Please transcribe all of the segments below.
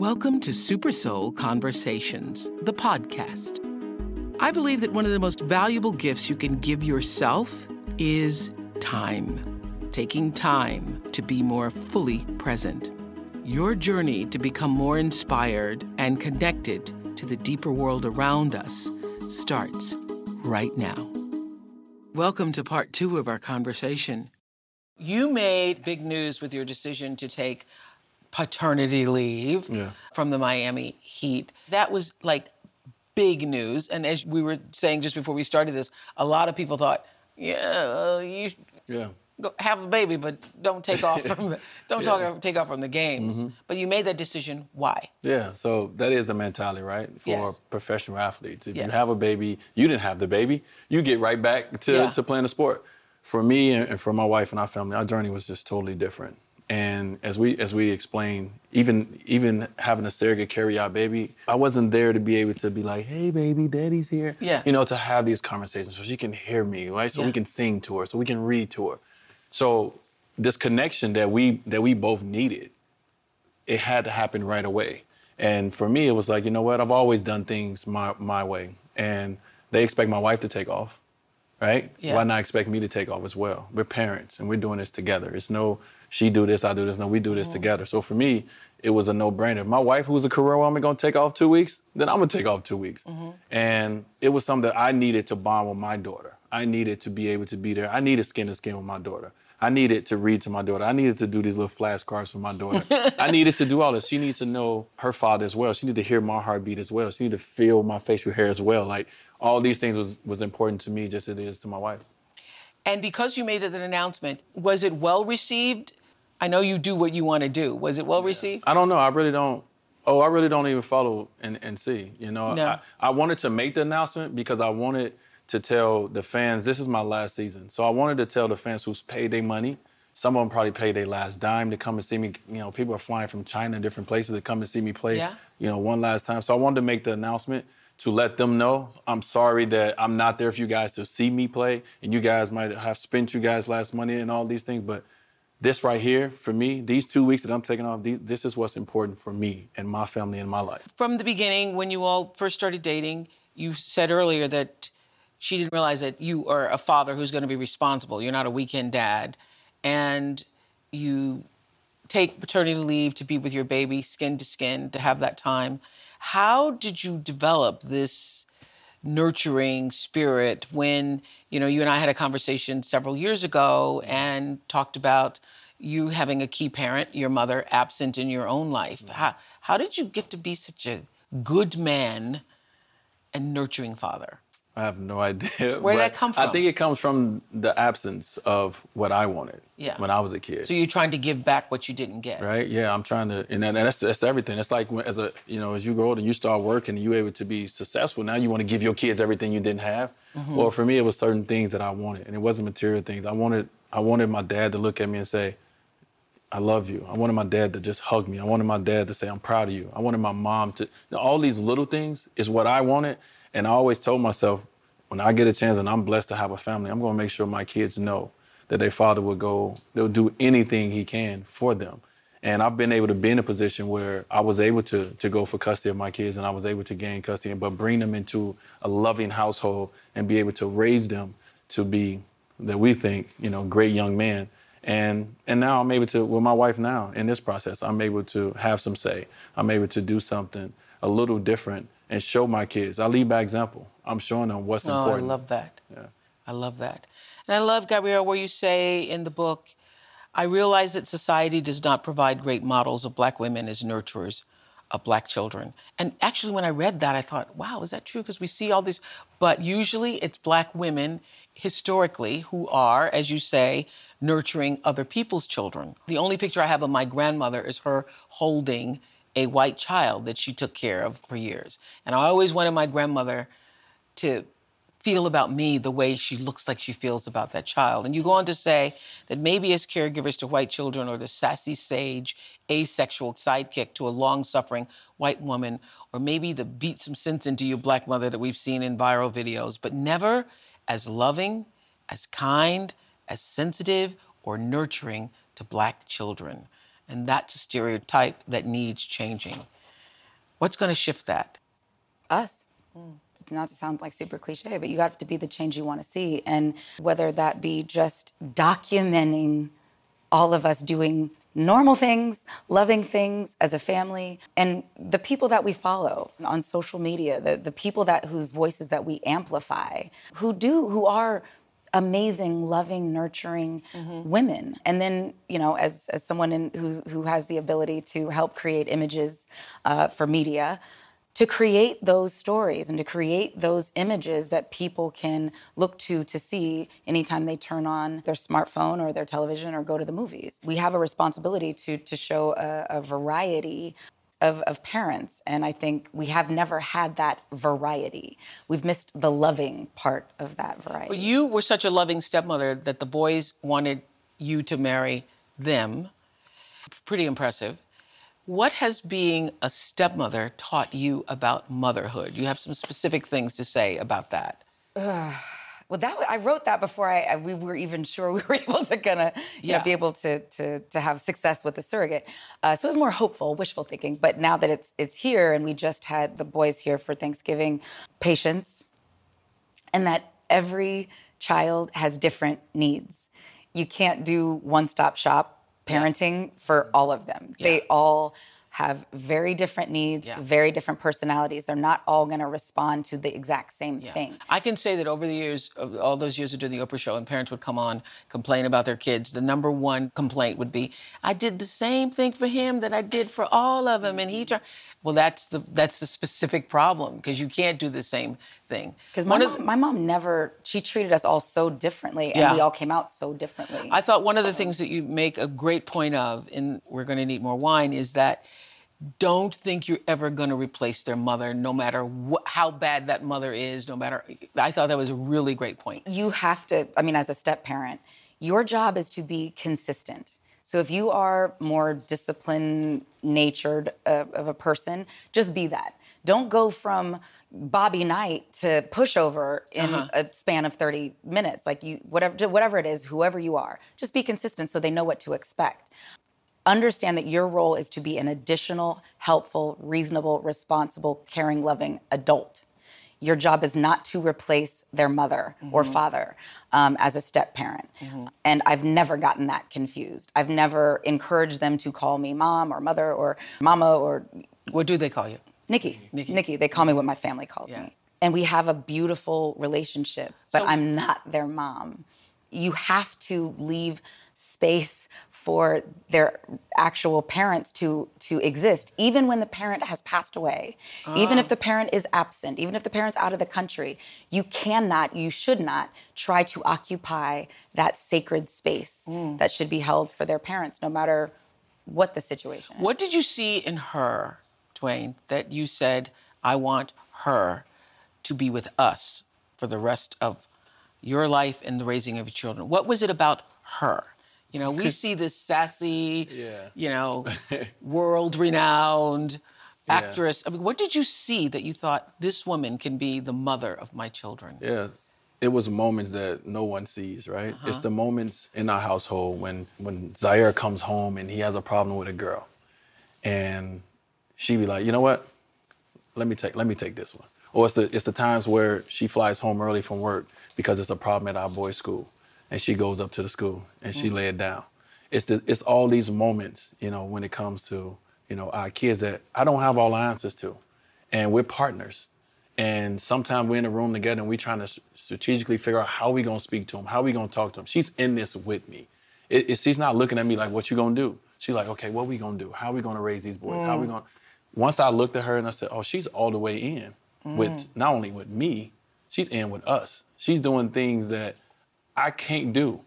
Welcome to Super Soul Conversations, the podcast. I believe that one of the most valuable gifts you can give yourself is time. Taking time to be more fully present. Your journey to become more inspired and connected to the deeper world around us starts right now. Welcome to part two of our conversation. You made big news with your decision to take paternity leave Yeah. from the Miami Heat. That was like big news. And as we were saying just before we started this, a lot of people thought, yeah, uh, you Yeah. go have a baby, but don't take off from the, don't Yeah. talk, take off from the games. But you made that decision. Why? Yeah. So that is the mentality, right? For Yes. professional athletes. If Yeah. you have a baby, you didn't have the baby, you get right back to, Yeah. to playing the sport. For me and, and for my wife and our family, our journey was just totally different. And as we as we explained, even even having a surrogate carry our baby, I wasn't there to be able to be like, "Hey, baby, daddy's here." Yeah. You know, to have these conversations so she can hear me, right? So Yeah. we can sing to her, so we can read to her. So this connection that we that we both needed, it had to happen right away. And for me, it was like, you know what? I've always done things my my way, and they expect my wife to take off, right? Yeah. Why not expect me to take off as well? We're parents, and we're doing this together. It's no she do this, I do this. No, we do this Mm-hmm. together. So for me, it was a no-brainer. If my wife, who's a career woman, gonna take off two weeks, then I'm gonna take off two weeks. Mm-hmm. And it was something that I needed to bond with my daughter. I needed to be able to be there. I needed skin to skin with my daughter. I needed to read to my daughter. I needed to do these little flashcards for my daughter. I needed to do all this. She needed to know her father as well. She needed to hear my heartbeat as well. She needed to feel my facial hair as well. Like all these things was was important to me, just as it is to my wife. And because you made that announcement, was it well received? I know you do what you want to do. Was it well received? I don't know. I really don't. Oh, I really don't even follow and, and see. You know, No. I, I wanted to make the announcement because I wanted to tell the fans this is my last season. So I wanted to tell the fans who's paid their money. Some of them probably paid their last dime to come and see me. You know, people are flying from China and different places to come and see me play. Yeah. You know, one last time. So I wanted to make the announcement to let them know I'm sorry that I'm not there for you guys to see me play, and you guys might have spent you guys last money and all these things, but this right here for me, these two weeks that I'm taking off, these, this is what's important for me and my family and my life. From the beginning, when you all first started dating, you said earlier that she didn't realize that you are a father who's going to be responsible. You're not a weekend dad. And you take paternity leave to be with your baby skin to skin, to have that time. How did you develop this nurturing spirit when, you know, you and I had a conversation several years ago and talked about you having a key parent, your mother, absent in your own life? Mm-hmm. How, how did you get to be such a good man and nurturing father? I have no idea. Where'd but that come from? I think it comes from the absence of what I wanted Yeah. when I was a kid. So you're trying to give back what you didn't get. right? Yeah, I'm trying to, and, that- and that's that's everything. It's like when, as a you know, as you grow older, you start working, and you're able to be successful. Now you want to give your kids everything you didn't have. Mm-hmm. Well, for me, it was certain things that I wanted, and it wasn't material things. I wanted I wanted my dad to look at me and say, I love you. I wanted my dad to just hug me. I wanted my dad to say, I'm proud of you. I wanted my mom to, all these little things is what I wanted. And I always told myself, when I get a chance and I'm blessed to have a family, I'm going to make sure my kids know that their father will go, they'll do anything he can for them. And I've been able to be in a position where I was able to, to go for custody of my kids and I was able to gain custody, but bring them into a loving household and be able to raise them to be, that we think, you know, great young men. And and now I'm able to with my wife now in this process, I'm able to have some say. I'm able to do something a little different and show my kids. I lead by example. I'm showing them what's Oh, important. I love that. Yeah. I love that. And I love, Gabrielle, where you say in the book, I realize that society does not provide great models of Black women as nurturers of Black children. And actually, when I read that, I thought, wow, is that true? Because we see all these, but usually it's Black women historically who are, as you say, nurturing other people's children. The only picture I have of my grandmother is her holding a white child that she took care of for years. And I always wanted my grandmother to feel about me the way she looks like she feels about that child. And you go on to say that maybe as caregivers to white children or the sassy sage, asexual sidekick to a long suffering white woman, or maybe the beat some sense into you black mother that we've seen in viral videos, but never as loving, as kind, as sensitive, or nurturing to black children. And that's a stereotype that needs changing. What's going to shift that? us. Mm, not to sound like super cliche, but you have to be the change you want to see. And whether that be just documenting all of us doing normal things, loving things as a family, and the people that we follow on social media, the, the people that whose voices that we amplify, who do, who are amazing, loving, nurturing women. And then, you know, as, as someone in, who, who has the ability to help create images uh, for media, to create those stories and to create those images that people can look to to see anytime they turn on their smartphone or their television or go to the movies. We have a responsibility to, to show a, a variety of, of parents. And I think we have never had that variety. We've missed the loving part of that variety. But you were such a loving stepmother that the boys wanted you to marry them. Pretty impressive. What has being a stepmother taught you about motherhood? You have some specific things to say about that. Well, that I wrote that before I, I- we were even sure we were able to kind of you Yeah. know be able to to to have success with the surrogate. Uh, so it was more hopeful, wishful thinking. But now that it's it's here, and we just had the boys here for Thanksgiving, patience, and that every child has different needs. You can't do one stop shop parenting for all of them. They all have very different needs, Yeah. very different personalities. They're not all going to respond to the exact same thing. I can say that over the years, uh, all those years of doing the Oprah show, and parents would come on, complain about their kids, the number one complaint would be, I did the same thing for him that I did for all of them. And he mm-hmm. tried. Well, that's the that's the specific problem because you can't do the same thing. Because my, mom, the- my mom never, she treated us all so differently, and Yeah. we all came out so differently. I thought one of the uh-huh. things that you make a great point of in We're Going to Need More Wine is that don't think you're ever going to replace their mother, no matter wh- how bad that mother is, no matter. I thought that was a really great point. you have to, I mean, as a step parent, your job is to be consistent. So if you are more disciplined natured uh, of a person, just be that. Don't go from Bobby Knight to pushover in a span of 30 minutes. Like you, whatever, whatever it is, whoever you are, just be consistent so they know what to expect. Understand that your role is to be an additional, helpful, reasonable, responsible, caring, loving adult. Your job is not to replace their mother or father um, as a step parent. And I've never gotten that confused. I've never encouraged them to call me mom or mother or mama or What do they call you? Nikki. Nikki. They call me what my family calls Yeah. me. And we have a beautiful relationship, but So- I'm not their mom. You have to leave space for their actual parents to to exist even when the parent has passed away. Even if ah. the parent is absent even if the parent's out of the country you cannot you should not try to occupy that sacred space mm. that should be held for their parents no matter what the situation is. What did you see in her, Dwyane, that you said, I want her to be with us for the rest of your life and the raising of your children? What was it about her? You know, we see this sassy, Yeah. you know, world renowned actress. I mean, what did you see that you thought this woman can be the mother of my children? Yeah, it was moments that no one sees, right? It's uh-huh. the moments in our household when when Zaire comes home and he has a problem with a girl, and she be like, you know what? Let me take let me take this one. Or it's the it's the times where she flies home early from work because it's a problem at our boys' school, and she goes up to the school and she mm. lay it down. It's the it's all these moments, you know, when it comes to you know our kids that I don't have all the answers to, and we're partners. And sometimes we're in a room together and we're trying to strategically figure out how we gonna speak to them, how we gonna talk to them. She's in this with me. It, it, she's not looking at me like, what you gonna do? She's like, okay, what we gonna do? How we gonna raise these boys? How we mm. gonna? Once I looked at her and I said, oh, she's all the way in with not only with me, she's in with us. She's doing things that I can't do,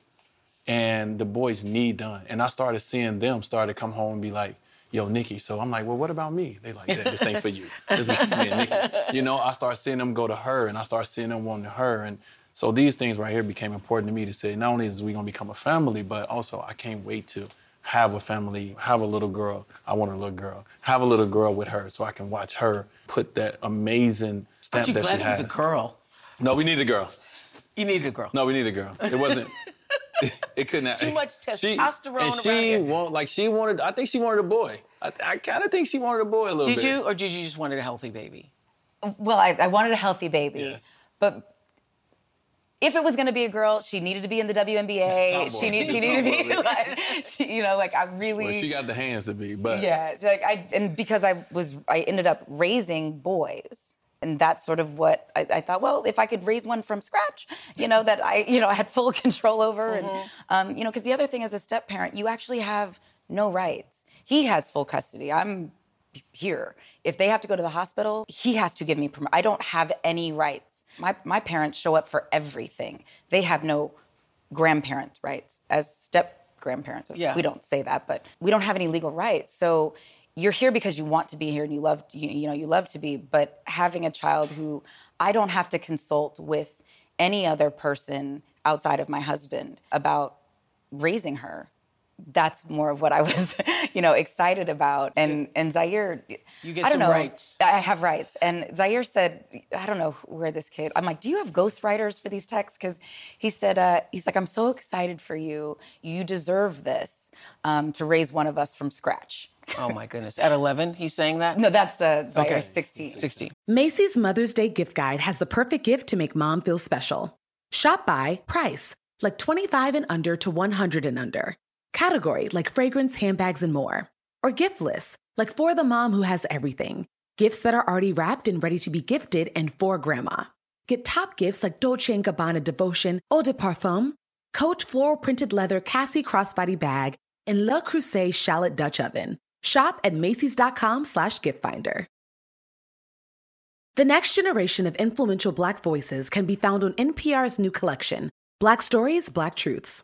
and the boys need done. And I started seeing them start to come home and be like, yo, Nikki. So I'm like, well, what about me? They like, "Dad, this ain't for you. This is me and Nikki. You know, I start seeing them go to her, and I start seeing them wanting her, and so these things right here became important to me to say. Not only is we gonna become a family, but also I can't wait to have a family, have a little girl. I want a little girl. Have a little girl with her, so I can watch her put that amazing stamp Aren't you that glad she it was a girl? No, we need a girl. You needed a girl. No, we need a girl. It wasn't. it couldn't. have- Too much She- testosterone and around she here. want like she wanted. I think she wanted a boy. I, I kind of think she wanted a boy a little bit. Did bit. you, or did you just wanted a healthy baby? Well, I, I wanted a healthy baby, Yes. but if it was going to be a girl, she needed to be in the WNBA. Tomboy. She needed, she needed to be Tomboy. like, she, you know, like I really. Well, she got the hands to be, but Yeah, it's like I and because I was I ended up raising boys. And that's sort of what I, I thought. Well, if I could raise one from scratch, you know, that I, you know, I had full control over, and um, you know, because the other thing as a step parent, you actually have no rights. He has full custody. I'm here. If they have to go to the hospital, he has to give me permission. I don't have any rights. My my parents show up for everything. They have no grandparent rights as step grandparents. Yeah. We don't say that, but we don't have any legal rights. So you're here because you want to be here and you love you, you know you love to be, but having a child who I don't have to consult with any other person outside of my husband about raising her. That's more of what I was, you know, excited about. And and Zaire, You get I don't some know, rights. I have rights. And Zaire said, I don't know where this kid. I'm like, do you have ghostwriters for these texts? Because he said, uh, he's like, I'm so excited for you. You deserve this um, to raise one of us from scratch. Oh my goodness. At 11, he's saying that? No, that's uh, Zaire Okay. 16. 16. Macy's Mother's Day gift guide has the perfect gift to make mom feel special. Shop by price, like 25 and under to 100 and under. Category, like fragrance, handbags, and more. Or gift lists, like for the mom who has everything. Gifts that are already wrapped and ready to be gifted and for grandma. Get top gifts like Dolce & Gabbana Devotion Eau de Parfum, Coach floral printed leather Cassie crossbody bag, and Le Creuset shallot Dutch oven. Shop at Macy's.com slash gift finder. The next generation of influential Black voices can be found on NPR's new collection, Black Stories, Black Truths.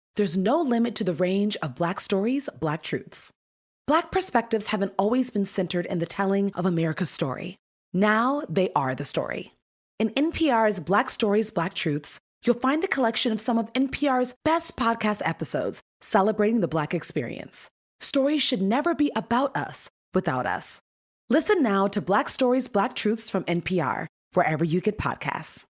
there's no limit to the range of Black stories, Black truths. Black perspectives haven't always been centered in the telling of America's story. Now they are the story. In NPR's Black Stories, Black Truths, you'll find a collection of some of NPR's best podcast episodes celebrating the Black experience. Stories should never be about us without us. Listen now to Black Stories, Black Truths from NPR, wherever you get podcasts.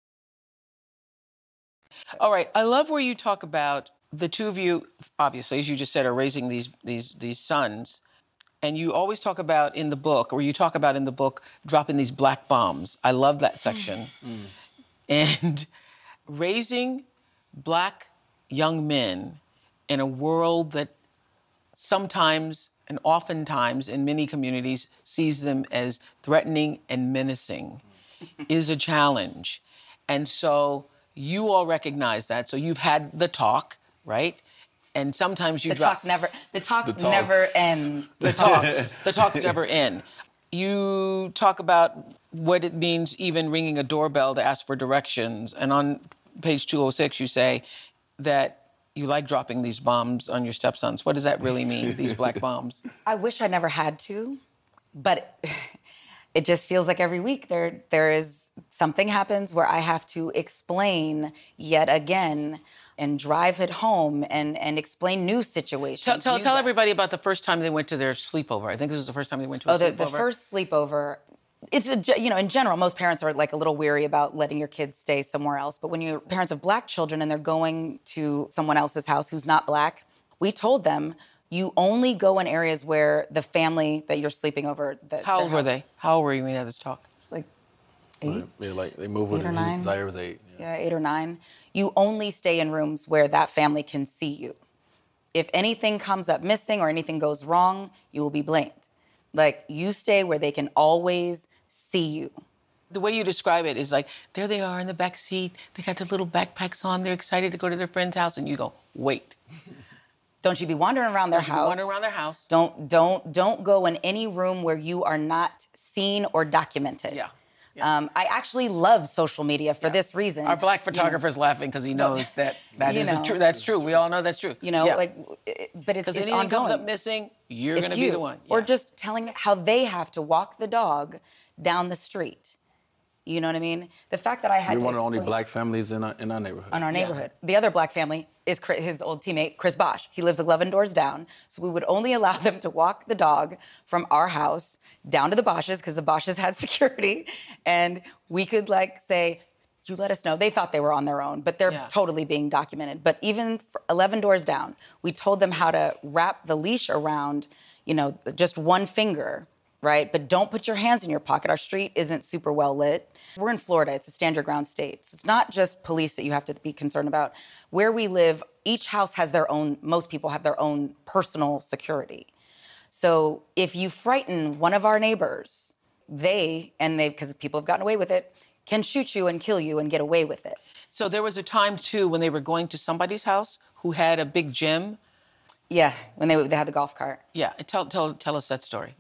All right. I love where you talk about the two of you, obviously, as you just said, are raising these these these sons. And you always talk about in the book, or you talk about in the book, dropping these black bombs. I love that section. Mm. And raising black young men in a world that sometimes and oftentimes in many communities sees them as threatening and menacing is a challenge. And so you all recognize that. So you've had the talk, right? And sometimes you The drop talk never, the talk talks. never ends. the talks. the talks never end. You talk about what it means even ringing a doorbell to ask for directions. And on page 206, you say that you like dropping these bombs on your stepsons. What does that really mean, these black bombs? I wish I never had to, but it just feels like every week there there is something happens where I have to explain yet again and drive it home and and explain new situations. Tell, tell, new tell everybody about the first time they went to their sleepover. I think this was the first time they went to a Oh, the, sleepover. the first sleepover, it's a you know in general most parents are like a little weary about letting your kids stay somewhere else but when you're parents of black children and they're going to someone else's house who's not black we told them you only go in areas where the family that you're sleeping over the, How their old were they? How old were you when you had this talk? like eight Yeah, like they moved with Eight or nine? Zaire was eight. Yeah. eight or nine you only stay in rooms where that family can see you if anything comes up missing or anything goes wrong you will be blamed like you stay where they can always see you The way you describe it is like there they are in the back seat. They got their little backpacks on. They're excited to go to their friend's house, and you go, wait. don't you be wandering around their You house wander around their house. Don't don't don't go in any room where you are not seen or documented. Yeah. Um, I actually love social media for this reason. Our black You know, laughing because he knows that that is know. true. That's true. We all know that's true. You know, Yeah. like, but it's, because it's anything ongoing. comes up missing, you're gonna you. be the one. Or just telling how they have to walk the dog down the street. You know what I mean? The fact that I had We're one of the only black families in our, in our neighborhood. in our neighborhood. The other black family is Chris, his old teammate, Chris Bosh. He lives 11 doors down. So we would only allow them to walk the dog from our house down to the Boshes because the Boshes had security. And we could like say, you let us know. They thought they were on their own, but they're Yeah. totally being documented. But even for 11 doors down, we told them how to wrap the leash around, you know, just one finger, right? But don't put your hands in your pocket. Our street isn't super well lit. We're in Florida, it's a stand your ground state. So it's not just police that you have to be concerned about. Where we live, each house has their own, most people have their own personal security. So if you frighten one of our neighbors, they, and they, because people have gotten away with it, can shoot you and kill you and get away with it. So there was a time too when they were going to somebody's house who had a big gym. Yeah, when they, they had the golf cart. Yeah, tell tell tell us that story.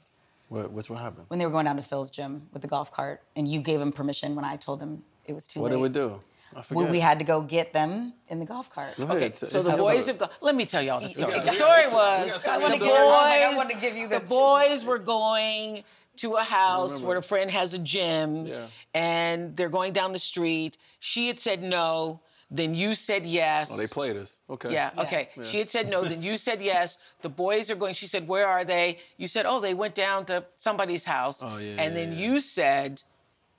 What, what's what happened? When they were going down to Phil's gym with the golf cart, and you gave them permission when I told them it was too What late. What did we do? I We, forget. we had to go get them in the golf cart. Go ahead. Okay, T- so the boys have gone. Let me tell y'all the story. got- The story was we got the boys. I was like, I wanted to give you the- boys were going to a house where a friend has a gym, Yeah. and they're going down the street. She had said no. Then you said yes. Oh, they played us. Okay. Yeah, okay. She had said no, then you said yes. The boys are going. She said, Where are they? You said, Oh, they went down to somebody's house. Oh, yeah, And yeah, then yeah. you said,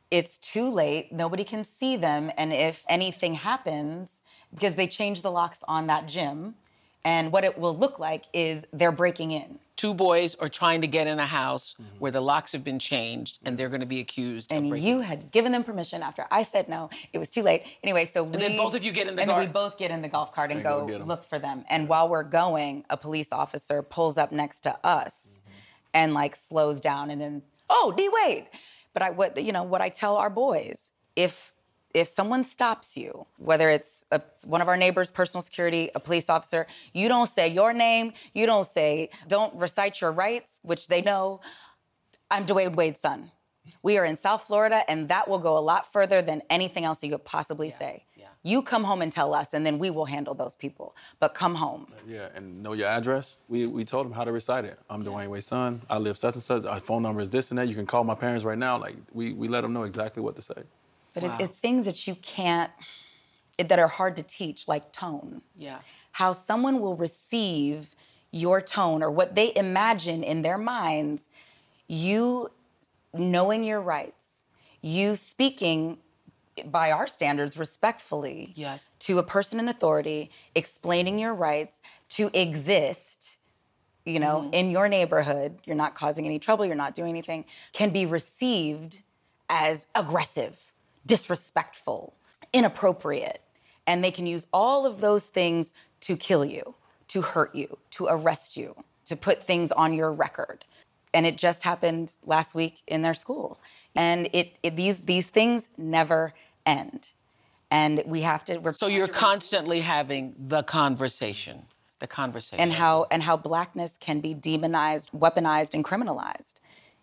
it's too late. Nobody can see them. And if anything happens, because they change the locks on that gym, and what it will look like is they're breaking in. Two boys are trying to get in a house mm-hmm. where the locks have been changed and they're going to be accused of And breaking you had given them permission after I said no. It was too late. Anyway, so we. then both of you get in the And then we both get in the golf cart and And go go look for them. And while we're going, a police officer pulls up next to us mm-hmm. and like slows down and then, oh, D Wade. But I what you know what I tell our boys if if someone stops you, whether it's a, one of our neighbors, personal security, a police officer, you don't say your name, you don't say, don't recite your rights, which they know. I'm Dwyane Wade's son. We are in South Florida, and that will go a lot further than anything else you could possibly say. yeah. You come home and tell us, and then we will handle those people. But come home. Uh, yeah, and know your address. We we told them how to recite it. I'm Dwyane Wade's son. I live such and such. Our phone number is this and that. You can call my parents right now. Like we we let them know exactly what to say. But Wow. it's, it's things that you can't, it- that are hard to teach, like tone. Yeah. How someone will receive your tone or what they imagine in their minds, you knowing your rights, you speaking by our standards respectfully Yes. to a person in authority, explaining your rights to exist, you know, mm-hmm. in your neighborhood, you're not causing any trouble, you're not doing anything, can be received as aggressive, disrespectful, inappropriate. And they can use all of those things to kill you, to hurt you, to arrest you, to put things on your record. And it just happened last week in their school. And it, it these these things never end. And we have to we're So you're constantly having the conversation. The conversation. and how and how blackness can be demonized, weaponized, and criminalized.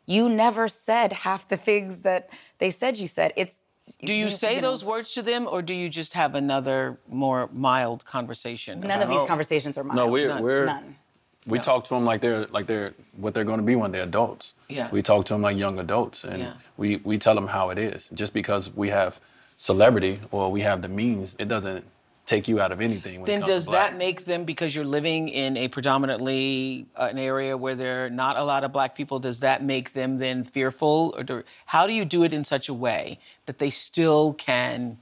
You never said half the things that they said you said. It's Do you say know, those words to them or do you just have another more mild conversation? None of these No. conversations are mild. No, we're None. we're None. we talk to them like they're like they're what they're going to be when they're adults. Yeah. We talk to them like young adults, and Yeah. we we tell them how it is. Just because we have celebrity or we have the means, it doesn't take you out of anything. When it Then comes to does black. that make them because you're living in a predominantly uh, an area where there are not a lot of black people? Does that make them then fearful, or do, how do you do it in such a way that they still can?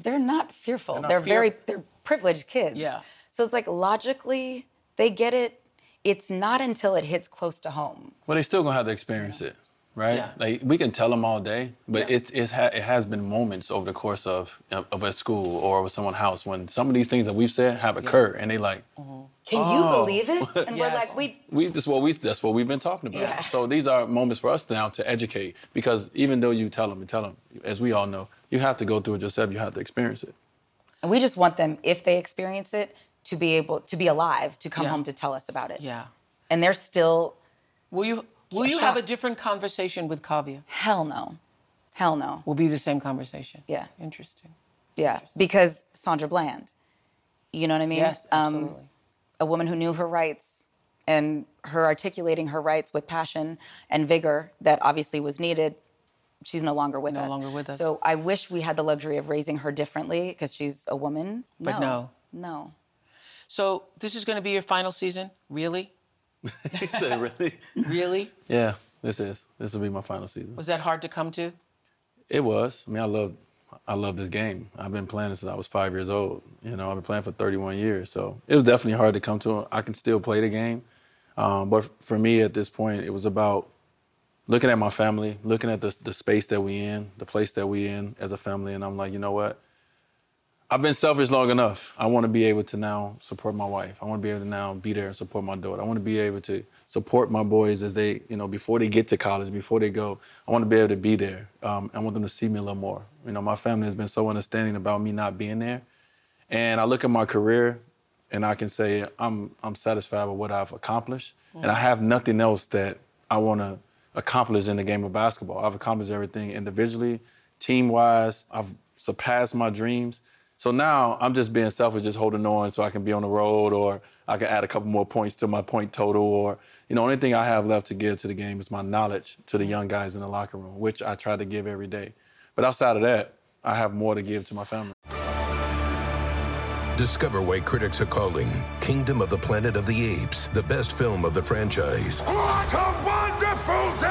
they're not fearful. They're, not fear- very they're privileged kids. Yeah. So it's like logically they get it. It's not until it hits close to home. Well, they still gonna have to experience it, right? Yeah. Like we can tell them all day, but it's it's ha- it has been moments over the course of of, of a school or with someone's house when some of these things that we've said have occurred, and they like, mm-hmm. oh. Can Oh. you believe it? And we're like, we we that's what we that's what we've been talking about. Yeah. So these are moments for us now to educate because even though you tell them and tell them, as we all know, you have to go through it yourself. You have to experience it. and we just want them, if they experience it, to be able to be alive, to come Yeah. home to tell us about it. Yeah. And they're still Will you will you have a different conversation with Kaavia? hell no. Hell no. Will be the same conversation. Yeah. Interesting. Yeah. Because Sandra Bland. You know what I mean? Yes, Um, absolutely. a woman who knew her rights and her articulating her rights with passion and vigor that obviously was needed. She's no longer with No us. longer with us. So I wish we had the luxury of raising her differently because she's a woman. But no. No. So this is going to be your final season? Really? he said, "Really? Really? yeah, this is this will be my final season." Was that hard to come to? It was. I mean, I love, I love this game. I've been playing it since I was five years old. You know, I've been playing for 31 years, so it was definitely hard to come to. I can still play the game, um, but for me at this point, it was about looking at my family, looking at the the space that we in, the place that we in as a family, and I'm like, you know what? I've been selfish long enough. I want to be able to now support my wife. I want to be able to now be there and support my daughter. I want to be able to support my boys as they, you know, before they get to college, before they go. I want to be able to be there. Um, I want them to see me a little more. You know, my family has been so understanding about me not being there. And I look at my career and I can say I'm I'm satisfied with what I've accomplished. And I have nothing else that I want to accomplish in the game of basketball. I've accomplished everything individually, team wise. I've surpassed my dreams. So now I'm just being selfish, just holding on so I can be on the road or I can add a couple more points to my point total or, you know, only thing I have left to give to the game is my knowledge to the young guys in the locker room, which I try to give every day. But outside of that, I have more to give to my family. Discover why critics are calling Kingdom of the Planet of the Apes the best film of the franchise. What a wonderful day!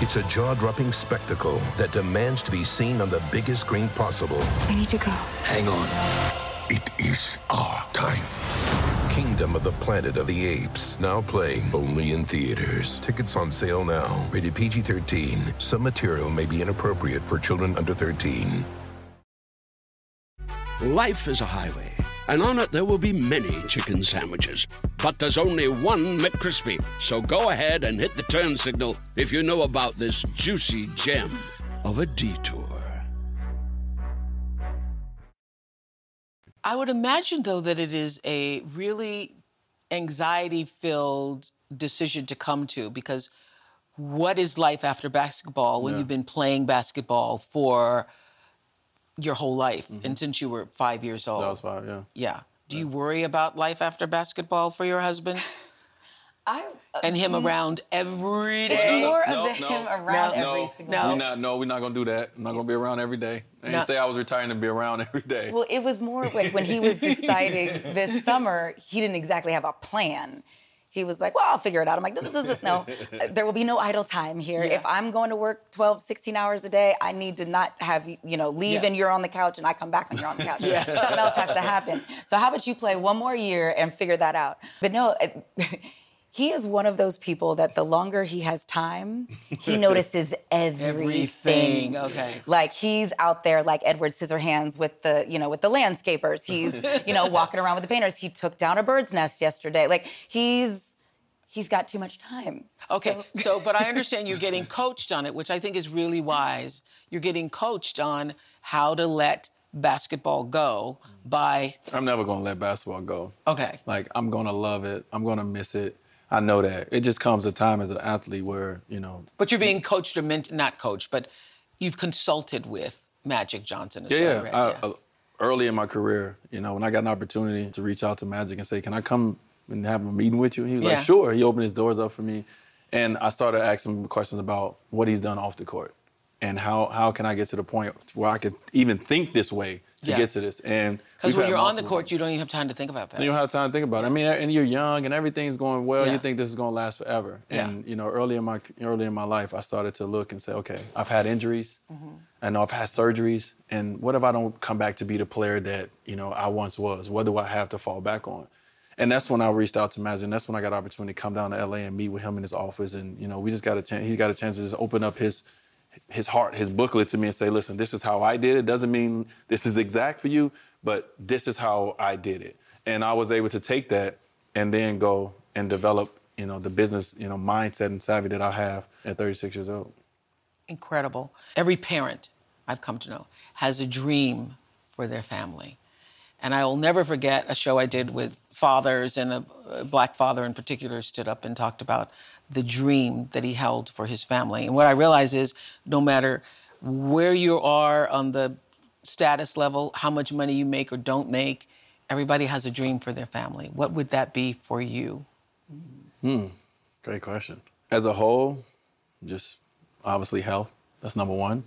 It's a jaw dropping spectacle that demands to be seen on the biggest screen possible. We need to go. Hang on. It is our time. Kingdom of the Planet of the Apes, now playing only in theaters. Tickets on sale now. Rated PG 13. Some material may be inappropriate for children under 13. Life is a highway, and on it there will be many chicken sandwiches. But there's only one McCrispy. So go ahead and hit the turn signal if you know about this juicy gem of a detour. I would imagine, though, that it is a really anxiety filled decision to come to because what is life after basketball when Yeah. you've been playing basketball for your whole life and mm-hmm. since you were five years old? That was five, yeah. Yeah. Do you worry about life after basketball for your husband I uh, and him mm-hmm. around every day? it's more No, of the no, him around no, every no, single no. day. We're not, no, we're not gonna do that. I'm not gonna be around every day. I didn't No. say I was retiring to be around every day. Well, it was more like when he was deciding this summer, he didn't exactly have a plan. He was like, well, I'll figure it out. I'm like, "Duh, duh, duh, duh." no, there will be no idle time here. If I'm going to work 12, 16 hours a day, I need to not have, you know, leave Yeah. and you're on the couch and I come back when you're on the couch. Something else has to happen. So how about you play one more year and figure that out? But no, he is one of those people that the longer he has time, he notices everything. Everything, okay. Like he's out there like Edward Scissorhands with the, you know, with the landscapers. He's, you know, walking around with the painters. He took down a bird's nest yesterday. Like he's he's got too much time. Okay, So- so, but I understand you're getting coached on it, which I think is really wise. You're getting coached on how to let basketball go by I'm never gonna let basketball go. okay. Like I'm gonna love it. I'm gonna miss it. I know that. It just comes a time as an athlete where, you know, But you're being coached or not coached, but you've consulted with Magic Johnson as yeah, well. yeah. right? I, uh, early in my career, you know, when I got an opportunity to reach out to Magic and say, "Can I come and have a meeting with you?" He was Yeah. like, "Sure." He opened his doors up for me, and I started asking him questions about what he's done off the court and how how can I get to the point where I can even think this way to Yeah. get to this. And Because when you're on the court, ones. you don't even have time to think about that. You don't have time to think about it. I mean, and you're young and everything's going well. Yeah. You think this is going to last forever. Yeah. And you know, early in my early in my life, I started to look and say, okay, I've had injuries. Mm-hmm. I know I've had surgeries. And what if I don't come back to be the player that you know I once was? What do I have to fall back on? And that's when I reached out to Magic. And that's when I got an opportunity to come down to LA and meet with him in his office. And you know, we just got a chance. He got a chance to just open up his his heart, his booklet to me and say, listen, this is how I did it. Doesn't mean this is exact for you, but this is how I did it. And I was able to take that and then go and develop, you know, the business, you know, mindset and savvy that I have at 36 years old. incredible. Every parent I've come to know has a dream for their family. And I will never forget a show I did with fathers, and a, black father in particular stood up and talked about the dream that he held for his family. And what I realize is no matter where you are on the status level, how much money you make or don't make, everybody has a dream for their family. What would that be for you? Hmm. Great question. As a whole, just obviously health. That's number one.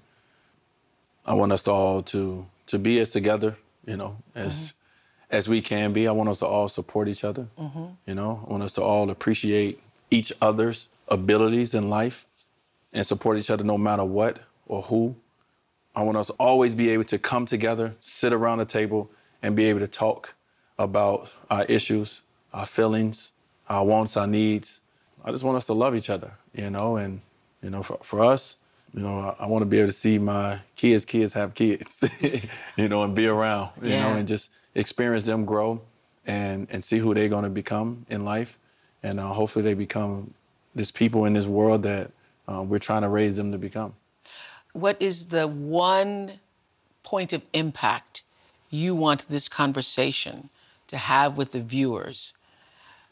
I want us all to to be as together, you know, as mm-hmm. as we can be. I want us to all support each other. Mm-hmm. You know, I want us to all appreciate each other's abilities in life and support each other no matter what or who. I want us to always be able to come together, sit around the table, and be able to talk about our issues, our feelings, our wants, our needs. I just want us to love each other, you know, and you know, for, for us, you know, I, I want to be able to see my kids' kids have kids, you know, and be around, you know, and just experience them grow and and see who they're going to become in life, and uh, hopefully they become this people in this world that uh, we're trying to raise them to become. what is the one point of impact you want this conversation to have with the viewers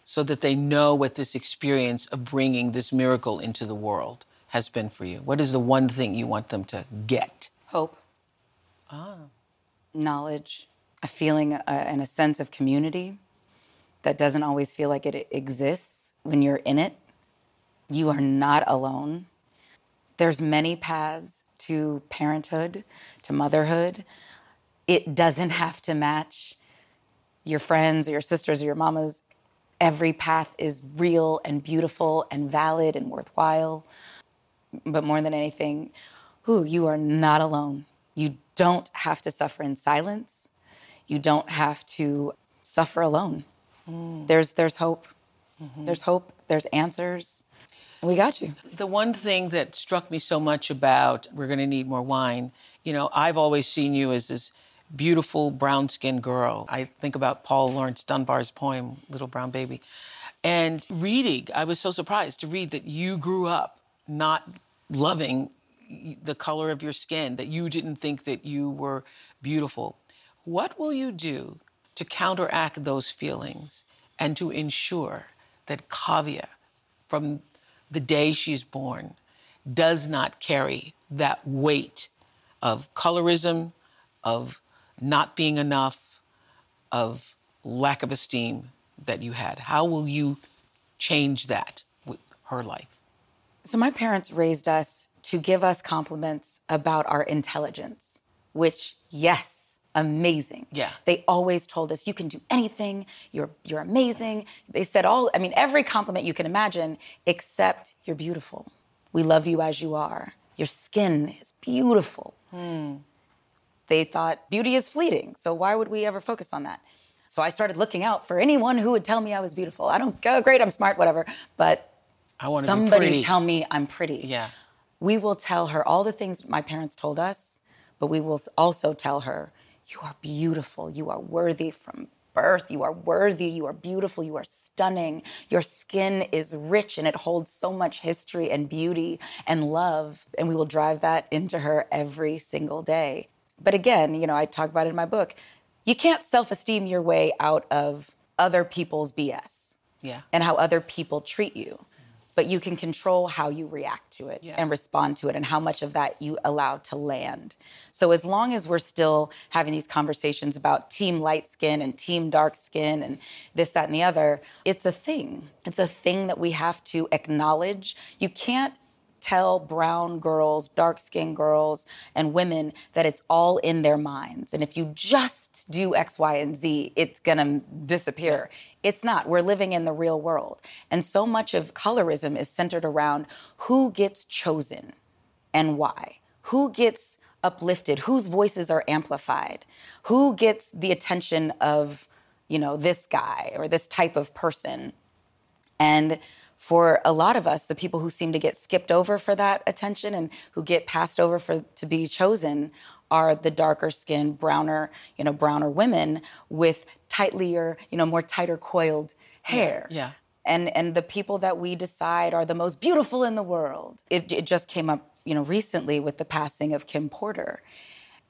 so that they know what this experience of bringing this miracle into the world has been for you? What is the one thing you want them to get? Hope. Ah. Knowledge, a feeling uh, and a sense of community that doesn't always feel like it exists when you're in it. You are not alone. There's many paths to parenthood, to motherhood. It doesn't have to match your friends or your sisters or your mamas. Every path is real and beautiful and valid and worthwhile but more than anything, ooh, you are not alone. You don't have to suffer in silence. You don't have to suffer alone. Mm-hmm. There's there's hope. Mm-hmm. There's hope. There's answers. We got you. The one thing that struck me so much about We're Gonna Need More Wine, you know, I've always seen you as this beautiful brown skinned girl. I think about Paul Laurence Dunbar's poem, Little Brown Baby. And reading, I was so surprised to read that you grew up not loving the color of your skin, that you didn't think that you were beautiful. What will you do to counteract those feelings and to ensure that Kaavia, from the day she's born, does not carry that weight of colorism, of not being enough, of lack of esteem that you had? How will you change that with her life? So my parents raised us to give us compliments about our intelligence, which yes, amazing. Yeah. They always told us you can do anything. You're you're amazing. They said all I mean every compliment you can imagine except you're beautiful. We love you as you are. Your skin is beautiful. Hmm. They thought beauty is fleeting. So why would we ever focus on that? So I started looking out for anyone who would tell me I was beautiful. I don't go great, I'm smart, whatever. But I want be somebody tell me I'm pretty. Yeah. We will tell her all the things my parents told us, but we will also tell her, you are beautiful. You are worthy from birth. You are worthy. You are beautiful. You are stunning. Your skin is rich and it holds so much history and beauty and love. And we will drive that into her every single day. But again, you know, I talk about it in my book. You can't self esteem your way out of other people's BS Yeah. and how other people treat you. But you can control how you react to it Yeah. and respond to it and how much of that you allow to land. So as long as we're still having these conversations about team light skin and team dark skin and this, that, and the other, it's a thing. It's a thing that we have to acknowledge. You can't tell brown girls, dark skinned girls, and women that it's all in their minds. And if you just do X, Y, and Z, it's gonna disappear. It's not. We're living in the real world. And so much of colorism is centered around who gets chosen and why, who gets uplifted, whose voices are amplified, who gets the attention of, you know, this guy or this type of person. And for a lot of us, the people who seem to get skipped over for that attention and who get passed over for to be chosen are the darker skinned, browner, you know, browner women with tightlier, you know, more tighter coiled hair. Yeah. And and the people that we decide are the most beautiful in the world. It, it just came up, you know, recently with the passing of Kim Porter.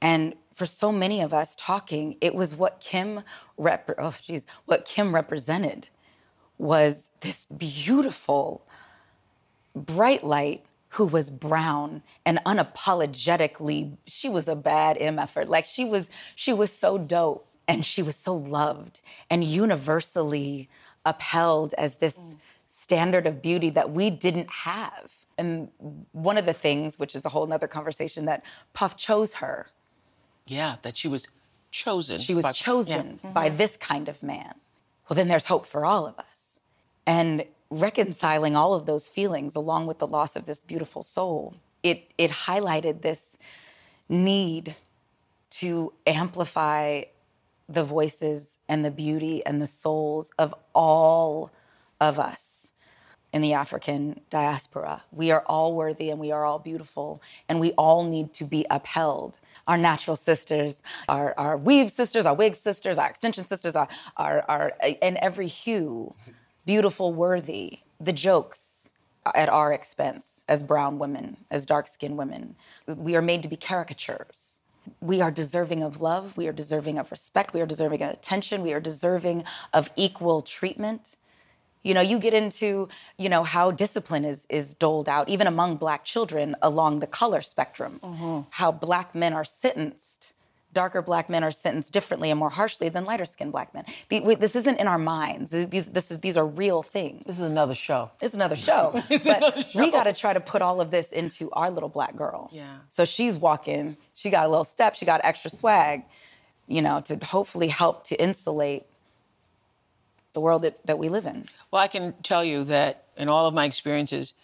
And for so many of us talking, it was what Kim rep oh geez, what Kim represented was this beautiful, bright light who was brown and unapologetically, she was a bad MFer. Like she was, she was so dope and she was so loved and universally upheld as this mm. standard of beauty that we didn't have. And one of the things, which is a whole nother conversation, that Puff chose her. Yeah, that she was chosen. She was by- chosen yeah. by mm-hmm. this kind of man. Well, then there's hope for all of us. And reconciling all of those feelings along with the loss of this beautiful soul, it, it highlighted this need to amplify the voices and the beauty and the souls of all of us in the African diaspora. We are all worthy and we are all beautiful, and we all need to be upheld. Our natural sisters, our, our weave sisters, our wig sisters, our extension sisters, our, our, our in every hue, beautiful, worthy. The jokes at our expense as brown women, as dark skinned women. We are made to be caricatures. We are deserving of love. We are deserving of respect. We are deserving of attention. We are deserving of equal treatment. You know, you get into, you know, how discipline is is doled out, even among black children along the color spectrum. Mm-hmm. How black men are sentenced. Darker black men are sentenced differently and more harshly than lighter skinned black men. The- we- This isn't in our minds. These, these, this is, these are real things. This is another show. This is another show. but we got to try to put all of this into our little black girl. Yeah. So she's walking, she got a little step, she got extra swag, you know, to hopefully help to insulate the world that, that we live in. Well, I can tell you that in all of my experiences,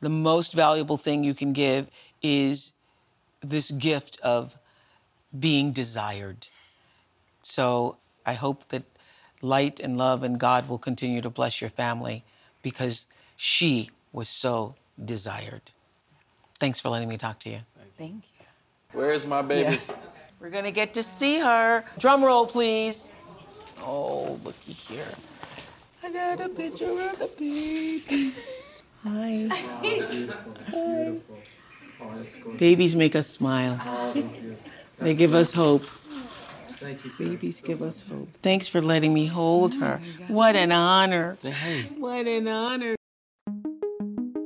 the most valuable thing you can give is this gift of being desired. So I hope that light and love and God will continue to bless your family because she was so desired. Thanks for letting me talk to you. Thank you. Where's my baby? We're gonna get to see her. Drum roll, please. Oh, looky here. I got a picture of the baby. Hi. Babies make us smile. They give us hope. Babies give us hope. Thanks for letting me hold her. What an honor. What an honor.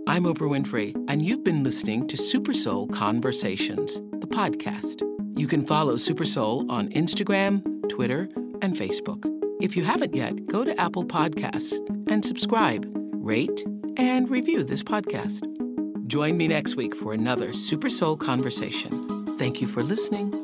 I'm Oprah Winfrey, and you've been listening to Super Soul Conversations, the podcast. You can follow Super Soul on Instagram, Twitter, and Facebook. If you haven't yet, go to Apple Podcasts and subscribe, rate, and review this podcast. Join me next week for another Super Soul Conversation. Thank you for listening.